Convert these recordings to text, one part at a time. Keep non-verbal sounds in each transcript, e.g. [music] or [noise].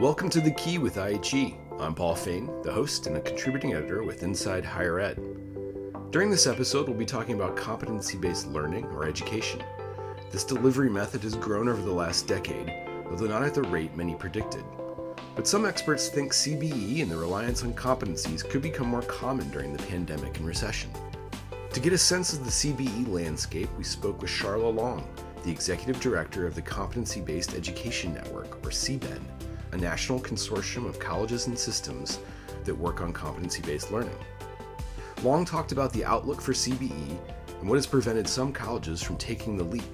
Welcome to The Key with IHE. I'm Paul Fain, the host and a contributing editor with Inside Higher Ed. During this episode, we'll be talking about competency based learning or education. This delivery method has grown over the last decade, although not at the rate many predicted. But some experts think CBE and the reliance on competencies could become more common during the pandemic and recession. To get a sense of the CBE landscape, we spoke with Charla Long, the executive director of the Competency Based Education Network, or C-BEN, a national consortium of colleges and systems that work on competency based learning. Long talked about the outlook for CBE and what has prevented some colleges from taking the leap.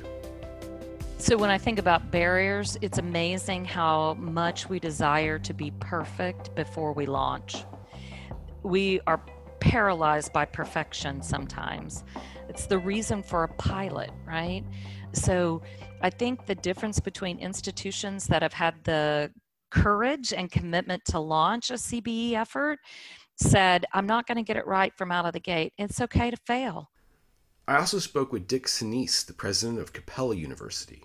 So, when I think about barriers, it's amazing how much we desire to be perfect before we launch. We are paralyzed by perfection sometimes. It's the reason for a pilot, right? So, I think the difference between institutions that have had the courage and commitment to launch a CBE effort said, I'm not going to get it right from out of the gate. It's okay to fail. I also spoke with Dick Senese, the president of Capella University.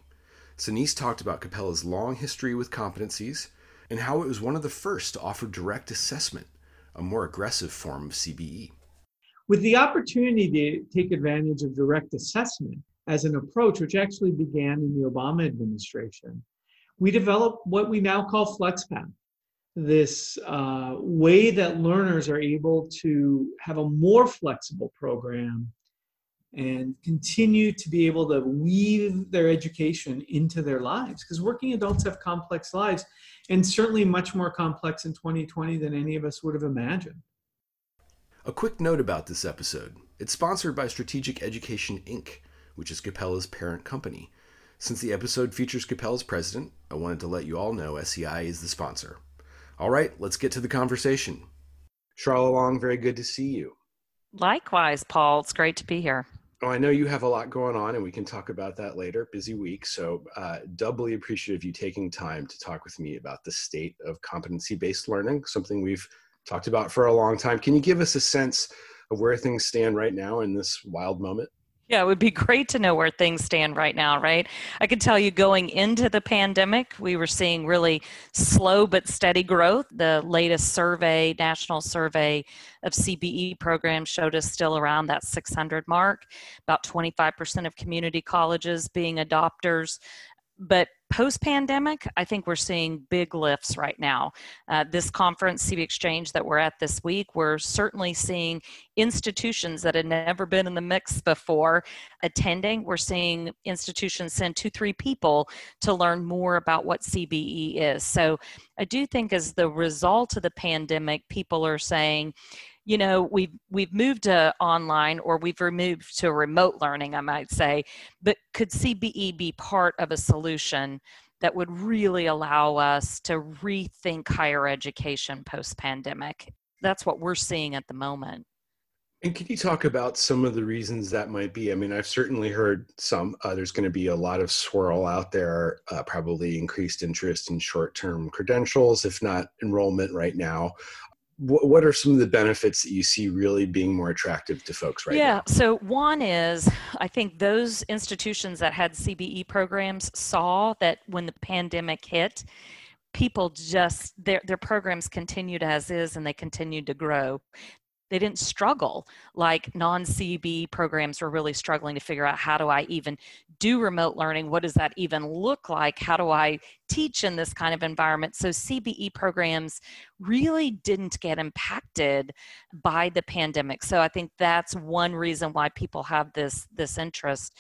Senese talked about Capella's long history with competencies and how it was one of the first to offer direct assessment, a more aggressive form of CBE. With the opportunity to take advantage of direct assessment as an approach, which actually began in the Obama administration, we developed what we now call FlexPath, this uh, way that learners are able to have a more flexible program and continue to be able to weave their education into their lives because working adults have complex lives and certainly much more complex in 2020 than any of us would have imagined. A quick note about this episode it's sponsored by Strategic Education Inc., which is Capella's parent company. Since the episode features Capella's president, I wanted to let you all know SEI is the sponsor. All right, let's get to the conversation. Charla Long, very good to see you. Likewise, Paul. It's great to be here. Oh, I know you have a lot going on, and we can talk about that later. Busy week, so uh, doubly appreciative of you taking time to talk with me about the state of competency-based learning, something we've talked about for a long time. Can you give us a sense of where things stand right now in this wild moment? Yeah, it would be great to know where things stand right now, right? I can tell you going into the pandemic, we were seeing really slow but steady growth. The latest survey, national survey of CBE programs showed us still around that 600 mark, about 25% of community colleges being adopters but post pandemic, I think we're seeing big lifts right now. Uh, this conference, CB Exchange, that we're at this week, we're certainly seeing institutions that had never been in the mix before attending. We're seeing institutions send two, three people to learn more about what CBE is. So I do think, as the result of the pandemic, people are saying, you know we've we've moved to online or we've removed to remote learning i might say but could cbe be part of a solution that would really allow us to rethink higher education post pandemic that's what we're seeing at the moment and can you talk about some of the reasons that might be? I mean, I've certainly heard some. Uh, there's going to be a lot of swirl out there, uh, probably increased interest in short term credentials, if not enrollment right now what are some of the benefits that you see really being more attractive to folks right yeah, now? Yeah, so one is I think those institutions that had CBE programs saw that when the pandemic hit, people just their their programs continued as is and they continued to grow they didn't struggle like non-CB programs were really struggling to figure out how do I even do remote learning? What does that even look like? How do I teach in this kind of environment? So CBE programs really didn't get impacted by the pandemic. So I think that's one reason why people have this this interest.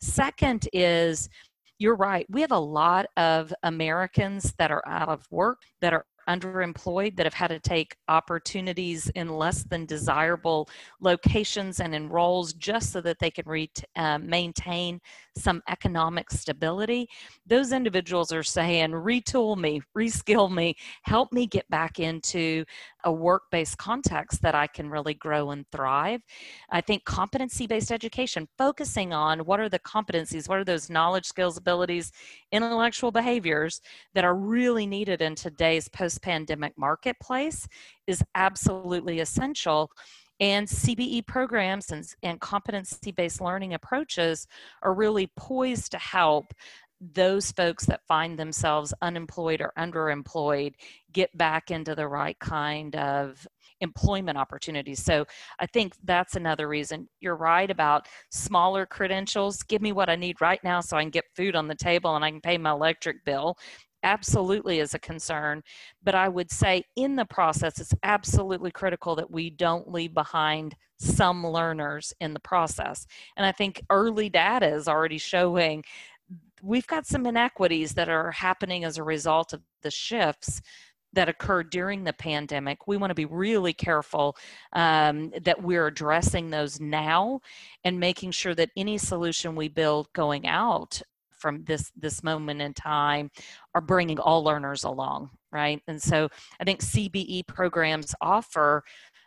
Second is you're right. We have a lot of Americans that are out of work, that are underemployed that have had to take opportunities in less than desirable locations and in roles just so that they can re- uh, maintain some economic stability. Those individuals are saying, retool me, reskill me, help me get back into a work based context that I can really grow and thrive. I think competency based education, focusing on what are the competencies, what are those knowledge, skills, abilities, intellectual behaviors that are really needed in today's post pandemic marketplace, is absolutely essential. And CBE programs and, and competency based learning approaches are really poised to help those folks that find themselves unemployed or underemployed get back into the right kind of employment opportunities. So I think that's another reason. You're right about smaller credentials. Give me what I need right now so I can get food on the table and I can pay my electric bill absolutely is a concern. But I would say in the process, it's absolutely critical that we don't leave behind some learners in the process. And I think early data is already showing we've got some inequities that are happening as a result of the shifts that occurred during the pandemic. We want to be really careful um, that we're addressing those now and making sure that any solution we build going out from this this moment in time are bringing all learners along right and so i think cbe programs offer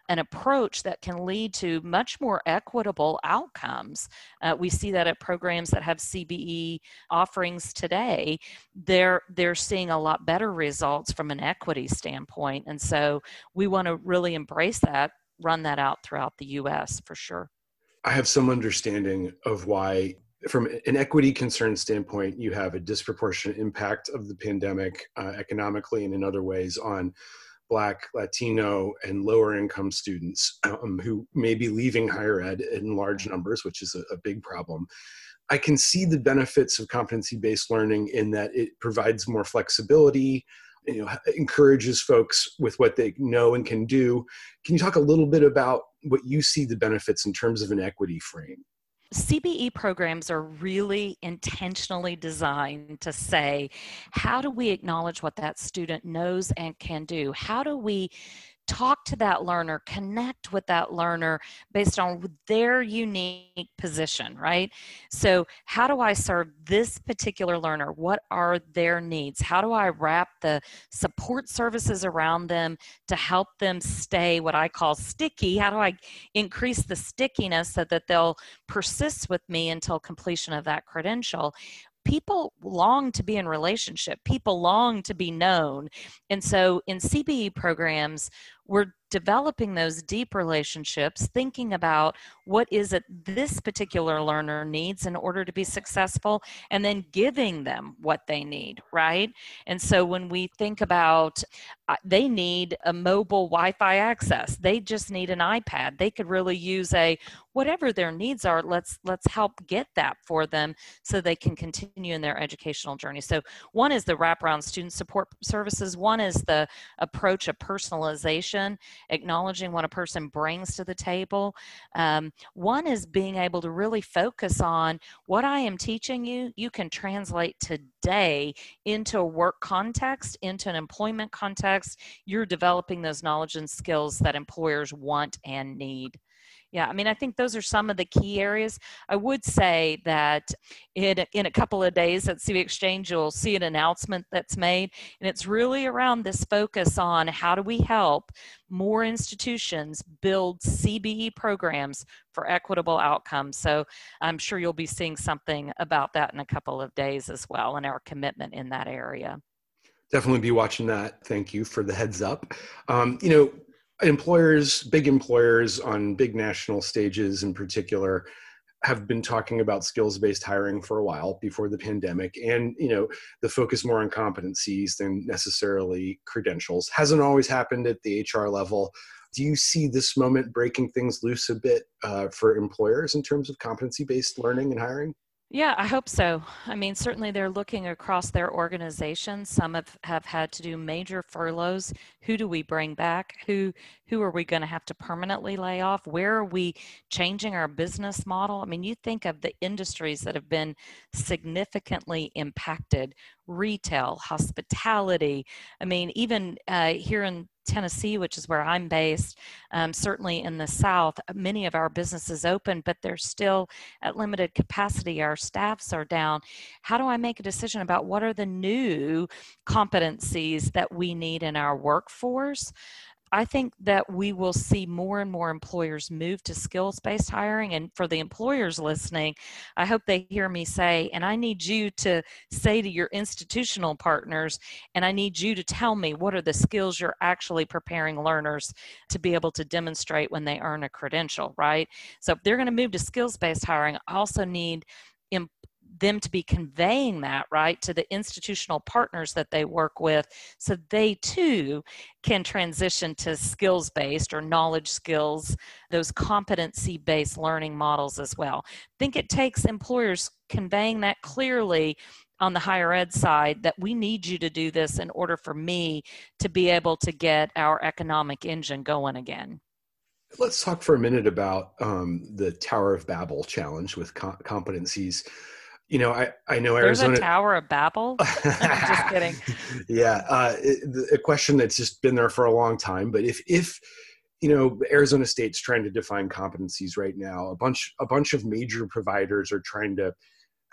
an approach that can lead to much more equitable outcomes. Uh, we see that at programs that have CBE offerings today, they're they're seeing a lot better results from an equity standpoint, and so we want to really embrace that, run that out throughout the U.S. for sure. I have some understanding of why from an equity concern standpoint, you have a disproportionate impact of the pandemic uh, economically and in other ways on Black, Latino, and lower income students um, who may be leaving higher ed in large numbers, which is a, a big problem. I can see the benefits of competency based learning in that it provides more flexibility, you know, encourages folks with what they know and can do. Can you talk a little bit about what you see the benefits in terms of an equity frame? CBE programs are really intentionally designed to say, how do we acknowledge what that student knows and can do? How do we talk to that learner, connect with that learner based on their unique position, right? So, how do I serve this particular learner? What are their needs? How do I wrap the support services around them to help them stay what I call sticky? How do I increase the stickiness so that they'll persist with me until completion of that credential? People long to be in relationship people long to be known and so in cbe programs we're developing those deep relationships, thinking about what is it this particular learner needs in order to be successful, and then giving them what they need, right? And so when we think about they need a mobile Wi-Fi access, they just need an iPad. They could really use a whatever their needs are. Let's let's help get that for them so they can continue in their educational journey. So one is the wraparound student support services. One is the approach of personalization acknowledging what a person brings to the table. Um, one is being able to really focus on what I am teaching you, you can translate today into a work context, into an employment context. You're developing those knowledge and skills that employers want and need. Yeah, I mean, I think those are some of the key areas. I would say that in, in a couple of days at CB Exchange, you'll see an announcement that's made, and it's really around this focus on how do we help more institutions build CBE programs for equitable outcomes. So I'm sure you'll be seeing something about that in a couple of days as well, and our commitment in that area definitely be watching that. Thank you for the heads up. Um, you know, employers, big employers on big national stages in particular, have been talking about skills-based hiring for a while before the pandemic. And you know the focus more on competencies than necessarily credentials. Hasn't always happened at the hr level. Do you see this moment breaking things loose a bit uh, for employers in terms of competency-based learning and hiring yeah, I hope so. I mean, certainly they're looking across their organization. Some have, have had to do major furloughs. Who do we bring back? Who who are we going to have to permanently lay off? Where are we changing our business model? I mean, you think of the industries that have been significantly impacted: retail, hospitality. I mean, even uh, here in Tennessee, which is where I'm based, um, certainly in the South, many of our businesses open, but they're still at limited capacity. Our staffs are down. How do I make a decision about what are the new competencies that we need in our workforce? I think that we will see more and more employers move to skills based hiring. And for the employers listening, I hope they hear me say, and I need you to say to your institutional partners, and I need you to tell me what are the skills you're actually preparing learners to be able to demonstrate when they earn a credential, right? So if they're going to move to skills based hiring, I also need them to be conveying that right to the institutional partners that they work with so they too can transition to skills based or knowledge skills those competency based learning models as well I think it takes employers conveying that clearly on the higher ed side that we need you to do this in order for me to be able to get our economic engine going again Let's talk for a minute about um, the Tower of Babel challenge with com- competencies. You know, I, I know There's Arizona. a Tower of Babel. [laughs] I'm just kidding. yeah, uh, it, a question that's just been there for a long time. But if if you know Arizona State's trying to define competencies right now, a bunch a bunch of major providers are trying to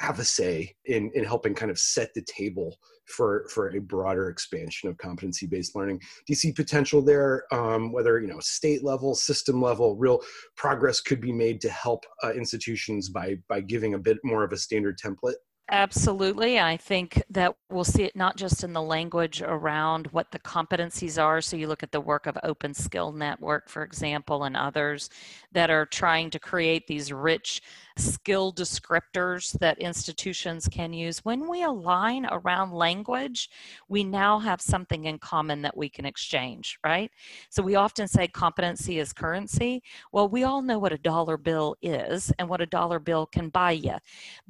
have a say in in helping kind of set the table for for a broader expansion of competency based learning. Do you see potential there um, whether you know state level system level real progress could be made to help uh, institutions by by giving a bit more of a standard template Absolutely. I think that we'll see it not just in the language around what the competencies are. So you look at the work of Open Skill Network, for example, and others that are trying to create these rich skill descriptors that institutions can use. When we align around language, we now have something in common that we can exchange, right? So we often say competency is currency. Well, we all know what a dollar bill is and what a dollar bill can buy you.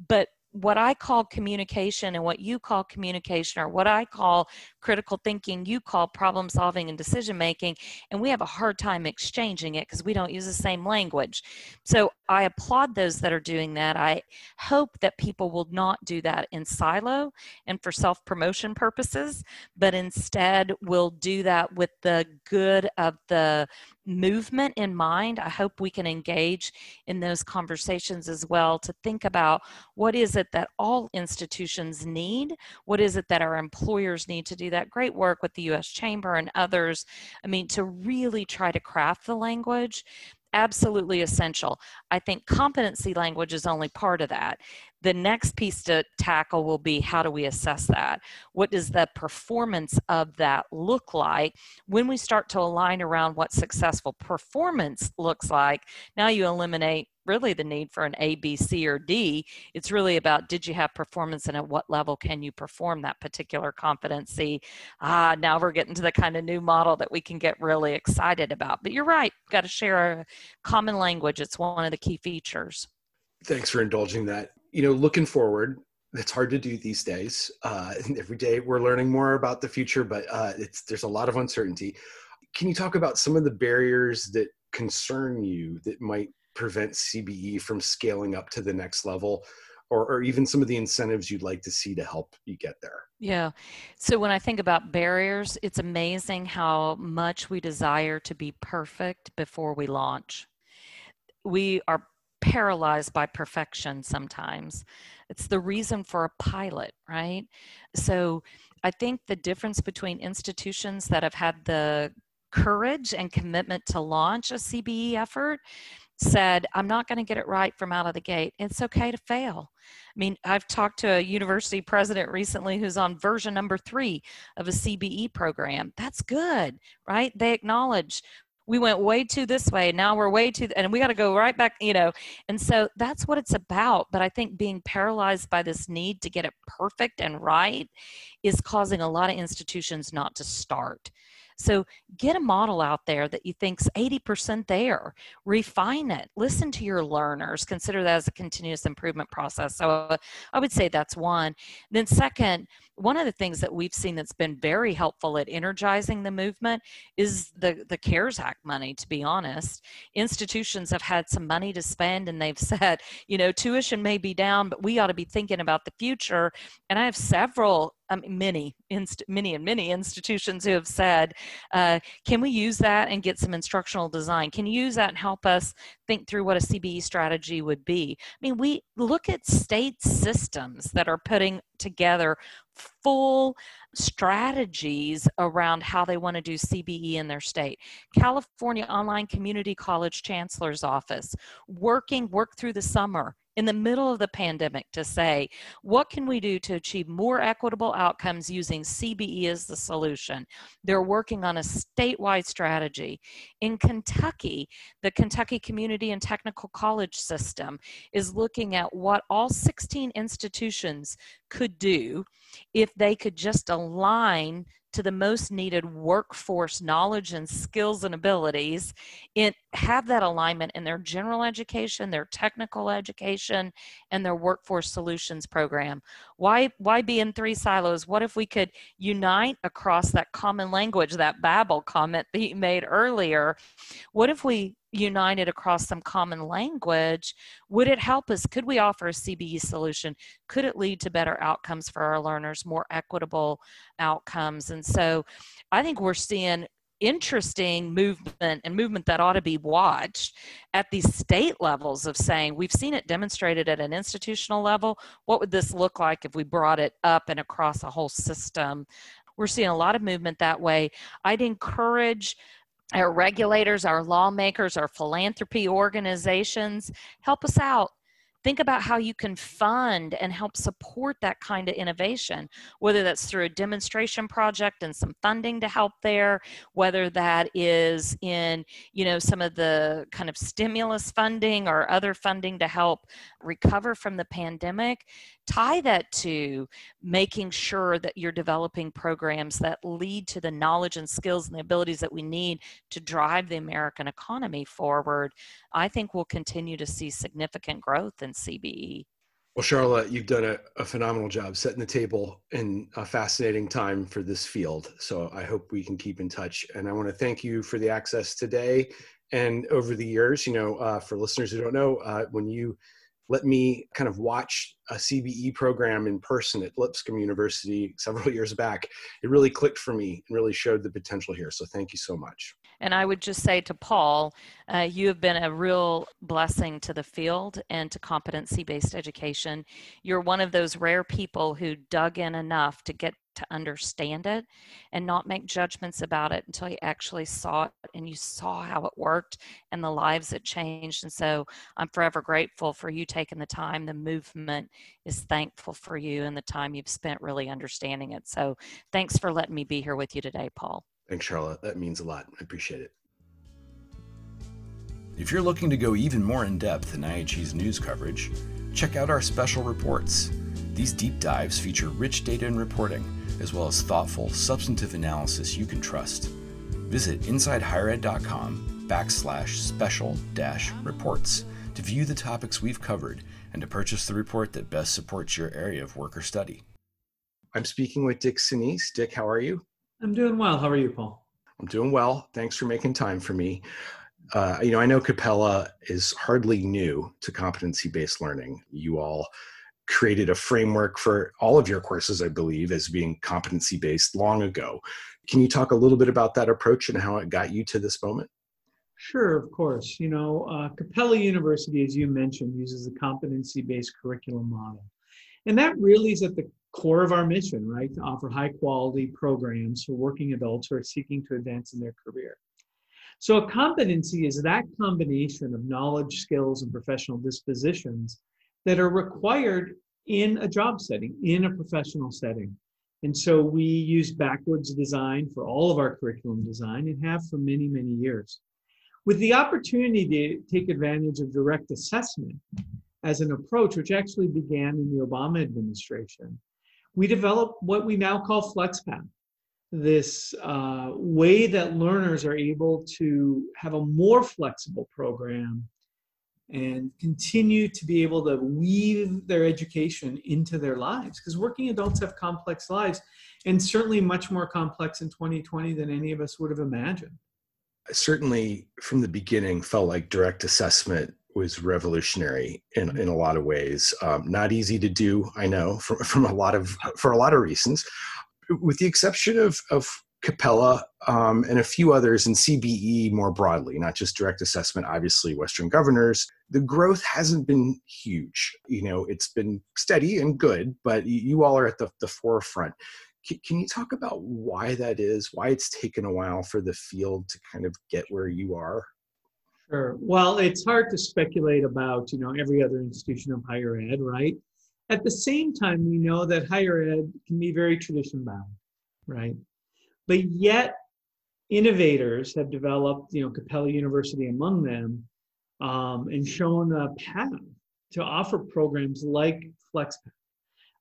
But what I call communication and what you call communication, or what I call critical thinking, you call problem solving and decision making, and we have a hard time exchanging it because we don't use the same language. So I applaud those that are doing that. I hope that people will not do that in silo and for self promotion purposes, but instead will do that with the good of the movement in mind. I hope we can engage in those conversations as well to think about what is it that all institutions need? What is it that our employers need to do that great work with the US Chamber and others? I mean, to really try to craft the language absolutely essential. I think competency language is only part of that. The next piece to tackle will be how do we assess that? What does the performance of that look like? When we start to align around what successful performance looks like, now you eliminate really the need for an A, B, C, or D. It's really about did you have performance and at what level can you perform that particular competency? Ah, now we're getting to the kind of new model that we can get really excited about. But you're right, got to share a common language. It's one of the key features. Thanks for indulging that you know, looking forward, it's hard to do these days. Uh, [laughs] every day we're learning more about the future, but uh, it's there's a lot of uncertainty. Can you talk about some of the barriers that concern you that might prevent CBE from scaling up to the next level? Or, or, even some of the incentives you'd like to see to help you get there? Yeah. So when I think about barriers, it's amazing how much we desire to be perfect before we launch. We are paralyzed by perfection sometimes. It's the reason for a pilot, right? So I think the difference between institutions that have had the courage and commitment to launch a CBE effort said, I'm not going to get it right from out of the gate. It's okay to fail. I mean, I've talked to a university president recently who's on version number three of a CBE program. That's good, right? They acknowledge we went way too this way now we're way too and we got to go right back you know and so that's what it's about but i think being paralyzed by this need to get it perfect and right is causing a lot of institutions not to start so get a model out there that you think's 80% there. Refine it. Listen to your learners. Consider that as a continuous improvement process. So uh, I would say that's one. Then second, one of the things that we've seen that's been very helpful at energizing the movement is the, the CARES Act money, to be honest. Institutions have had some money to spend and they've [laughs] said, you know, tuition may be down, but we ought to be thinking about the future. And I have several um, many, inst- many and many institutions who have said, uh, can we use that and get some instructional design? Can you use that and help us think through what a CBE strategy would be? I mean, we look at state systems that are putting together full strategies around how they want to do CBE in their state. California Online Community College Chancellor's Office, working, work through the summer in the middle of the pandemic to say, what can we do to achieve more equitable outcomes using CBE as the solution? They're working on a statewide strategy. In Kentucky, the Kentucky Community and Technical College System is looking at what all 16 institutions could do if they could just align to the most needed workforce knowledge and skills and abilities in have that alignment in their general education their technical education and their workforce solutions program. Why why be in three silos? What if we could unite across that common language that babel comment that you made earlier? What if we united across some common language, would it help us? Could we offer a CBE solution? Could it lead to better outcomes for our learners, more equitable outcomes? And so I think we're seeing interesting movement and movement that ought to be watched at these state levels of saying we've seen it demonstrated at an institutional level what would this look like if we brought it up and across a whole system we're seeing a lot of movement that way i'd encourage our regulators, our lawmakers, our philanthropy organizations. Help us out think about how you can fund and help support that kind of innovation whether that's through a demonstration project and some funding to help there whether that is in you know some of the kind of stimulus funding or other funding to help recover from the pandemic. Tie that to making sure that you're developing programs that lead to the knowledge and skills and the abilities that we need to drive the American economy forward, I think we'll continue to see significant growth in CBE. Well, Charla, you've done a, a, phenomenal job setting the table in a fascinating time for this field. So I hope we can keep in touch. And I want to thank you for the access today and over the years. You know, uh, for listeners who don't know, uh, when you let me kind of watch a CBE program in person at Lipscomb University several [laughs] years back. It really clicked for me and really showed the potential here. So thank you so much. And I would just say to Paul, uh, you have been a real blessing to the field and to competency based education. You're one of those rare people who dug in enough to get to understand it and not make judgments about it until you actually saw it and you saw how it worked and the lives it changed. And so I'm forever grateful for you taking the time. The movement is thankful for you and the time you've spent really understanding it. So thanks for letting me be here with you today, Paul. Thanks, Charla. That means a lot. I appreciate it. If you're looking to go even more in depth in IHE's news coverage, check out our special reports. These deep dives feature rich data and reporting as well as thoughtful, substantive analysis you can trust. Visit insidehighered.com backslash special dash reports to view the topics we've covered and to purchase the report that best supports your area of work or study. I'm speaking with Dick Senese. Dick, how are you? I'm doing well. How are you, Paul? I'm doing well. Thanks for making time for me. Uh, you know, I know Capella is hardly new to competency based learning. You all created a framework for all of your courses, I believe, as being competency based long ago. Can you talk a little bit about that approach and how it got you to this moment? Sure, of course. You know, uh, Capella University, as you mentioned, uses a competency based curriculum model. And that really is at the core of our mission, right? To offer high quality programs for working adults who are seeking to advance in their career. So, a competency is that combination of knowledge, skills, and professional dispositions that are required in a job setting, in a professional setting. And so we use backwards design for all of our curriculum design and have for many, many years. With the opportunity to take advantage of direct assessment as an approach, which actually began in the Obama administration, we developed what we now call FlexPath, this uh, way that learners are able to have a more flexible program and continue to be able to weave their education into their lives because working adults have complex lives and certainly much more complex in 2020 than any of us would have imagined. I certainly from the beginning felt like direct assessment was revolutionary in, mm-hmm. in a lot of ways um, not easy to do i know [laughs] from, from a lot of for a lot of reasons with the exception of, of Capella, um, and a few others in CBE more broadly, not just direct assessment, obviously, Western governors. The growth hasn't been huge. You know, it's been steady and good, but you all are at the, the forefront. Can, can you talk about why that is, why it's taken a while for the field to kind of get where you are? Sure. Well, it's hard to speculate about, you know, every other institution of higher ed, right? At the same time, we know that higher ed can be very tradition bound, right? But yet, innovators have developed, you know, Capella University among them, um, and shown a path to offer programs like FlexPath.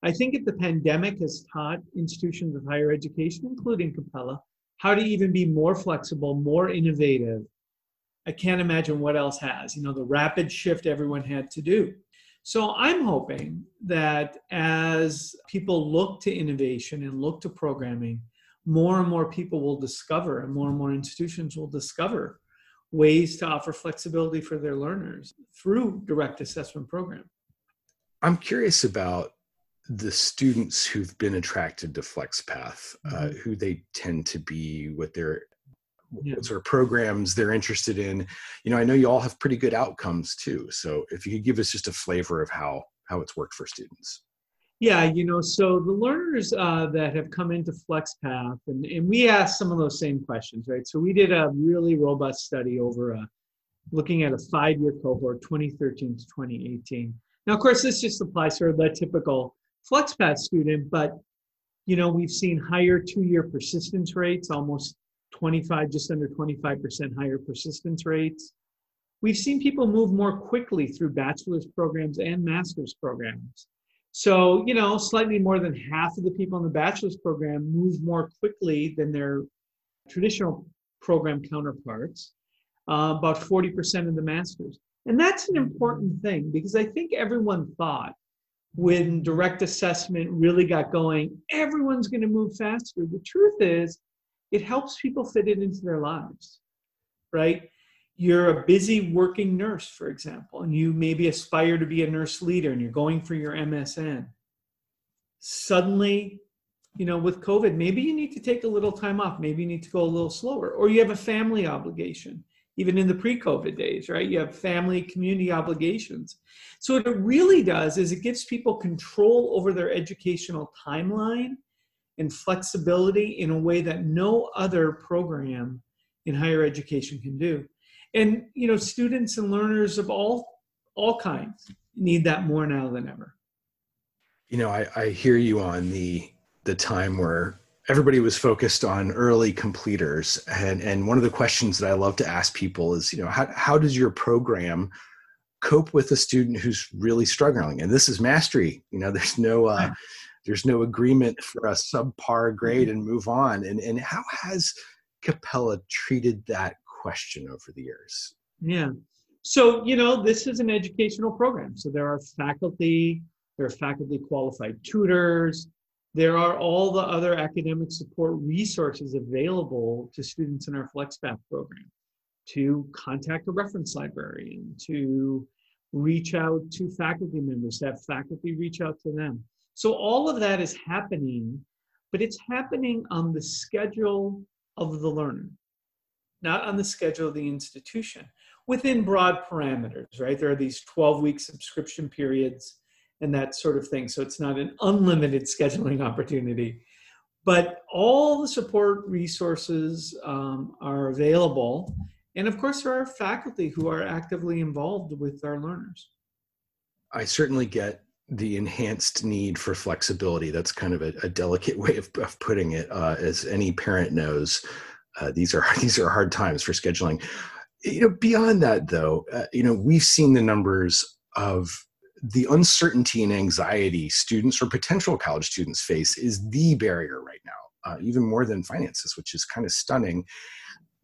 I think if the pandemic has taught institutions of higher education, including Capella, how to even be more flexible, more innovative. I can't imagine what else has, you know, the rapid shift everyone had to do. So I'm hoping that as people look to innovation and look to programming, more and more people will discover and more and more institutions will discover ways to offer flexibility for their learners through direct assessment program. I'm curious about the students who've been attracted to FlexPath, uh, mm-hmm. uh, who they tend to be, what their yeah. what sort of programs they're interested in. You know, I know you all have pretty good outcomes too. So if you could give us just a flavor of how how it's worked for students. Yeah, you know, so the learners uh, that have come into FlexPath, and, and we asked some of those same questions, right? So we did a really robust study over a, looking at a five-year cohort, 2013 to 2018. Now, of course, this just applies to the typical FlexPath student, but you know, we've seen higher two-year persistence rates, almost 25, just under 25% higher persistence rates. We've seen people move more quickly through bachelor's programs and master's programs. So, you know, slightly more than half of the people in the bachelor's program move more quickly than their traditional program counterparts, uh, about 40% of the master's. And that's an important thing because I think everyone thought when direct assessment really got going, everyone's going to move faster. The truth is, it helps people fit it into their lives, right? You're a busy working nurse, for example, and you maybe aspire to be a nurse leader and you're going for your MSN. Suddenly, you know, with COVID, maybe you need to take a little time off. Maybe you need to go a little slower, or you have a family obligation even in the pre-COVID days, right? You have family, community obligations. So what it really does is it gives people control over their educational timeline and flexibility in a way that no other program in higher education can do. And you know, students and learners of all all kinds need that more now than ever. You know, I, I hear you on the the time where everybody was focused on early completers and and one of the questions that i love to ask people is you know how, how does your program cope with a student who's really struggling and this is mastery you know there's no uh, there's no agreement for a subpar grade mm-hmm. and move on. And and how has capella treated that question over the years? Yeah. So you know this is an educational program. So there are faculty there are faculty qualified tutors. There are all the other academic support resources available to students in our FlexPath program to contact a reference librarian, to reach out to faculty members, to have faculty reach out to them. So all of that is happening, but it's happening on the schedule of the learner, not on the schedule of the institution, within broad parameters, right? There are these 12 week subscription periods and that sort of thing. So it's not an unlimited scheduling opportunity. But all the support resources um, are available. And of course, there are faculty who are actively involved with our learners. I certainly get the enhanced need for flexibility. That's kind of a, a delicate [laughs] way of, of putting it. Uh, as any parent knows, uh, these are [laughs] these are hard times for scheduling. You know, beyond that, though, uh, you know, we've seen the numbers of the uncertainty and anxiety students or potential college students face is the barrier right now, uh, even more than finances, which is kind of stunning.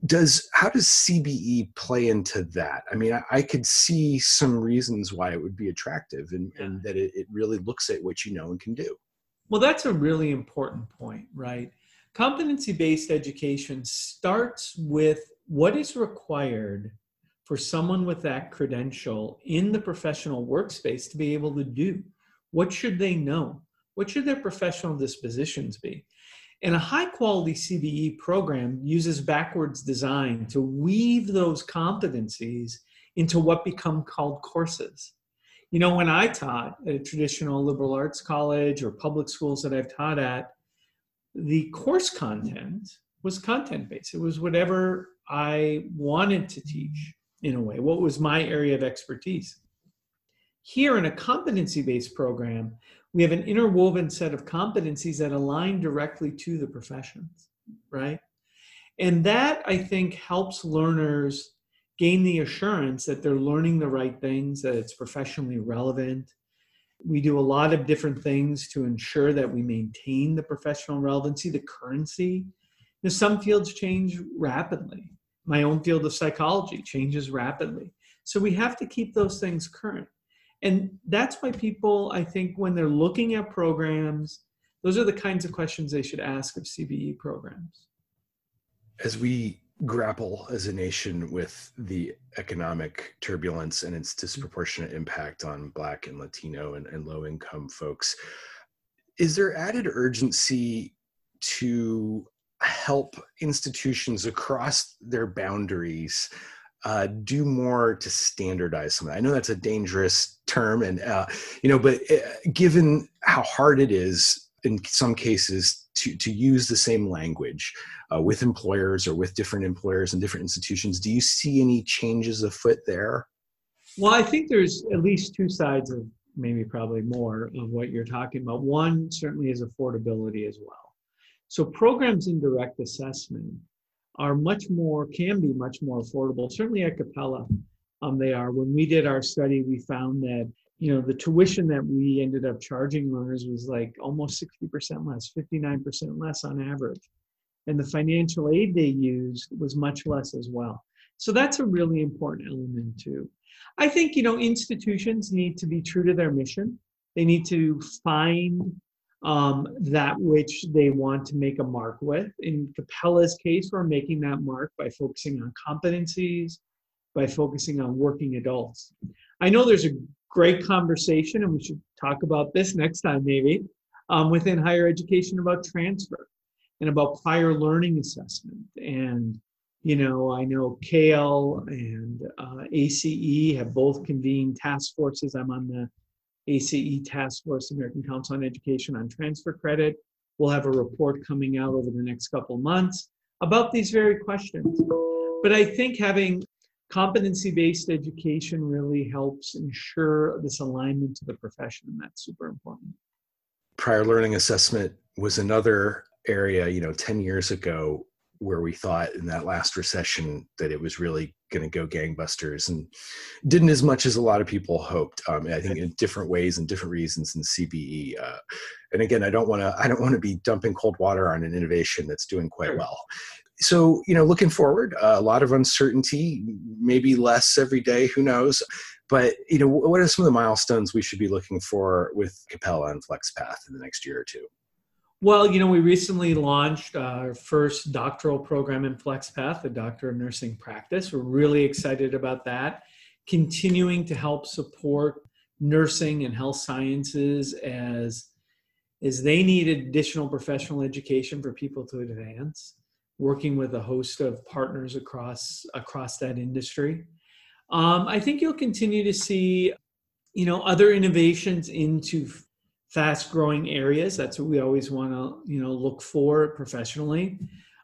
Does how does CBE play into that? I mean, I, I could see some reasons why it would be attractive, and, yeah. and that it, it really looks at what you know and can do. Well, that's a really important point, right? Competency based education starts with what is required for someone with that credential in the professional workspace to be able to do? What should they know? What should their professional dispositions be? And a high quality CBE program uses backwards design to weave those competencies into what become called courses. You know, when I taught at a traditional liberal arts college or public schools that I've taught at, the course content was content based. It was whatever I wanted to teach in a way? What was my area of expertise? Here in a competency based program, we have an interwoven set of competencies that align directly to the professions, right? And that I think helps learners gain the assurance that they're learning the right things, that it's professionally relevant. We do a lot of different things to ensure that we maintain the professional relevancy, the currency. Know, some fields change rapidly. My own field of psychology changes rapidly. So we have to keep those things current. And that's why people, I think, when they're looking at programs, those are the kinds of questions they should ask of CBE programs. As we grapple as a nation with the economic turbulence and its disproportionate impact on Black and Latino and, and low income folks, is there added urgency to help institutions across their boundaries uh, do more to standardize something. I know that's a dangerous term, and uh, you know, but uh, given how hard it is in some cases to to use the same language uh, with employers or with different employers and different institutions, do you see any changes afoot there? Well, I think there's at least two sides of maybe probably more of what you're talking about. One certainly is affordability as well. So programs in direct assessment are much more, can be much more affordable. Certainly at Capella, um, they are. When we did our study, we found that you know the tuition that we ended up charging learners was like almost 60% less, 59% less on average, and the financial aid they used was much less as well. So that's a really important element too. I think you know institutions need to be true to their mission. They need to find um, that which they want to make a mark with. In Capella's case, we're making that mark by focusing on competencies, by focusing on working adults. I know there's a great conversation, and we should talk about this next time maybe, um, within higher education about transfer and about prior learning assessment. And, you know, I know CAEL and uh, ACE have both convened task forces. I'm on the ACE Task Force, American Council on Education on transfer credit. We'll have a report coming out over the next couple months about these very questions. But I think having competency based education really helps ensure this alignment to the profession, and that's super important. Prior learning assessment was another area, you know, 10 years ago where we thought in that last recession that it was really going to go gangbusters and didn't as much as a lot of people hoped. Um, I think in different ways and different reasons in CBE. Uh, and again, I don't want to I don't want to be dumping cold water on an innovation that's doing quite well. So you know, looking forward, uh, a lot of uncertainty, maybe less every day. Who knows? But you know, what are some of the milestones we should be looking for with Capella and FlexPath in the next year or two? Well, you know, we recently launched our first doctoral program in FlexPath, the Doctor of Nursing Practice. We're really excited about that. Continuing to help support nursing and health sciences as as they need additional professional education for people to advance working with a host of partners across across that industry um, i think you'll continue to see you know other innovations into fast growing areas. That's what we always want to you know look for professionally.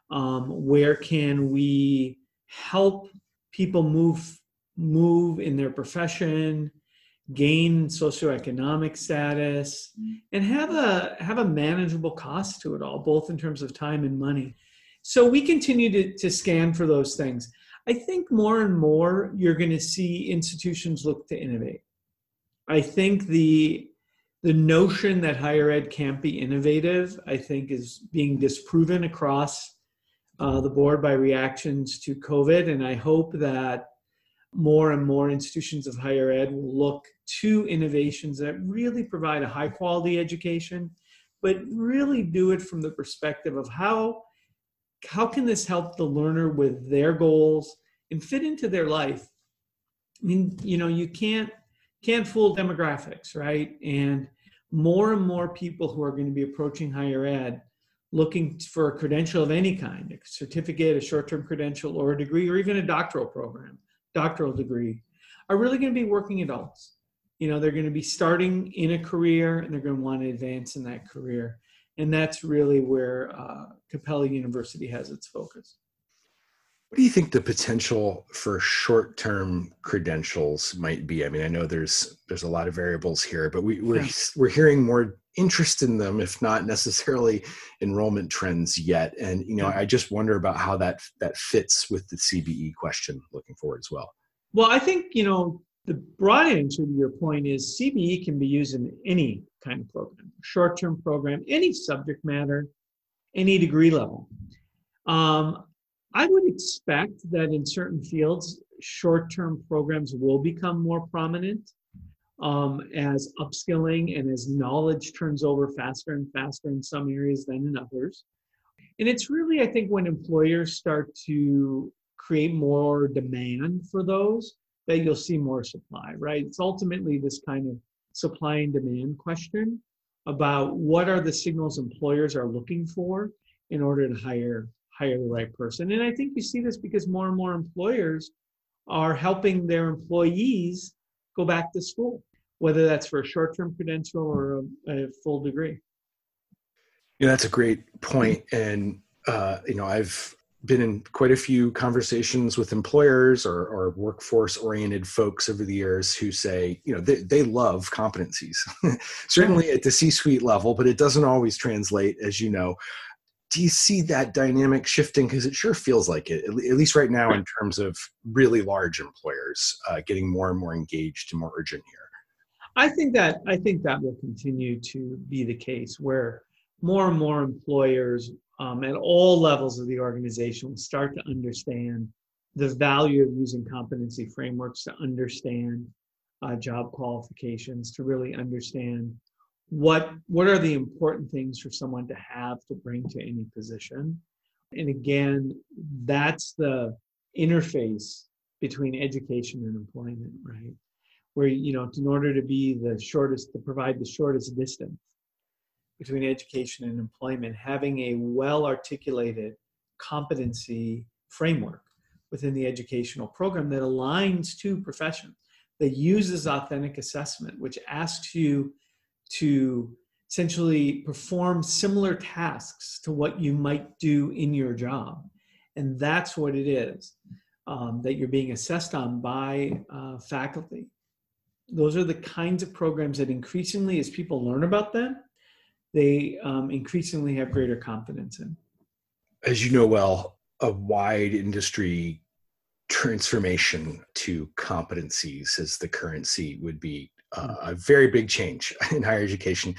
Um, where can we help people move move in their profession gain socioeconomic status and have a have a manageable cost to it all both in terms of time and money. So we continue to, to scan for those things. I think more and more you're going to see institutions look to innovate. I think the the notion that higher ed can't be innovative, I think, is being disproven across uh, the board by reactions to COVID. And I hope that more and more institutions of higher ed will look to innovations that really provide a high quality education, but really do it from the perspective of how, how can this help the learner with their goals and fit into their life. I mean, you know, you can't can't fool demographics, right? And more and more people who are going to be approaching higher ed looking for a credential of any kind, a certificate, a short-term credential, or a degree, or even a doctoral program, doctoral degree, are really going to be working adults. You know, they're going to be starting in a career and they're going to want to advance in that career. And that's really where uh, Capella University has its focus. What do you think the potential for short-term credentials might be? I mean, I know there's there's a lot of variables here, but we, we're yeah. we're hearing more interest in them, if not necessarily enrollment trends yet. And you know, I just wonder about how that that fits with the CBE question looking forward as well. Well, I think you know the broad answer to your point is CBE can be used in any kind of program, short-term program, any subject matter, any degree level. Um, I would expect that in certain fields, short term programs will become more prominent um, as upskilling and as knowledge turns over faster and faster in some areas than in others. And it's really, I think, when employers start to create more demand for those that you'll see more supply, right? It's ultimately this kind of supply and demand question about what are the signals employers are looking for in order to hire hire the right person. And I think you see this because more and more employers are helping their employees go back to school, whether that's for a short term credential or a, a, full degree. Yeah, that's a great point. And, uh, you know, I've been in quite a few conversations with employers or, or workforce oriented folks over the years who say, you know, they, they love competencies, [laughs] certainly at the C suite level, but it doesn't always translate, as you know, do you see that dynamic shifting? Because it sure feels like it, at least right now, in terms of really large employers uh, getting more and more engaged and more urgent here. I think that I think that will continue to be the case, where more and more employers um, at all levels of the organization will start to understand the value of using competency frameworks to understand uh, job qualifications, to really understand what what are the important things for someone to have to bring to any position? And again that's the interface between education and employment right? Where you know in order to be the shortest to provide the shortest distance between education and employment having a well articulated competency framework within the educational program that aligns to professions that uses authentic assessment which asks you to essentially perform similar tasks to what you might do in your job. And that's what it is um, that you're being assessed on by uh, faculty. Those are the kinds of programs that increasingly, as people learn about them, they um, increasingly have greater confidence in. As you know well, a wide industry transformation to competencies as the currency would be uh, a very big change [laughs] in higher education.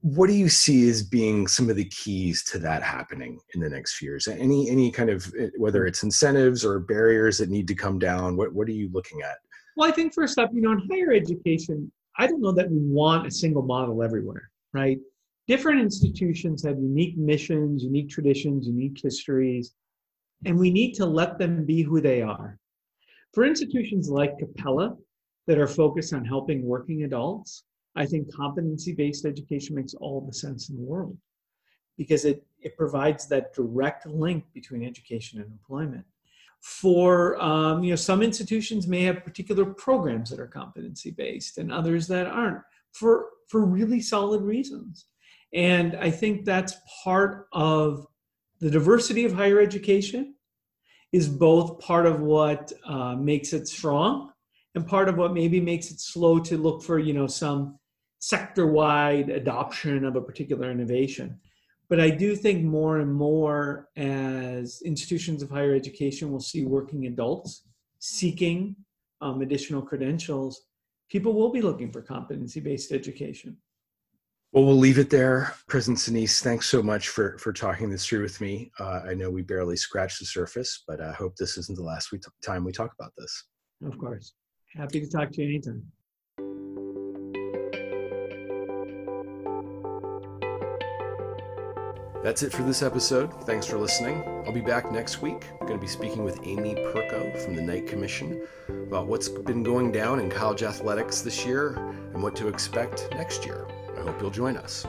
What do you see as being some of the keys to that happening in the next few years? Any any kind of eh, whether it's incentives or barriers that need to come down? What what are you looking at? Well, I think first up, you know, in higher education, I don't know that we want a single model everywhere, right? Different institutions have unique missions, unique traditions, unique histories, and we need to let them be who they are. For institutions like Capella, that are focused on helping working adults, I think competency based education makes all the sense in the world because it, it provides that direct link between education and employment. For um, you know, some institutions may have particular programs that are competency based, and others that aren't for for really solid reasons. And I think that's part of the diversity of higher education is both part of what uh, makes it strong and part of what maybe makes it slow to look for you know some sector-wide adoption of a particular innovation but i do think more and more as institutions of higher education will see working adults seeking um, additional credentials people will be looking for competency-based education well, we'll leave it there. President Senese, thanks so much for, for talking this through with me. Uh, I know we barely scratched the surface, but I hope this isn't the last we t- time we talk about this. Of course. Happy to talk to you anytime. That's it for this episode. Thanks for listening. I'll be back next week. I'm going to be speaking with Amy Perko from the Knight Commission about what's been going down in college athletics this year and what to expect next year. I hope you'll join us.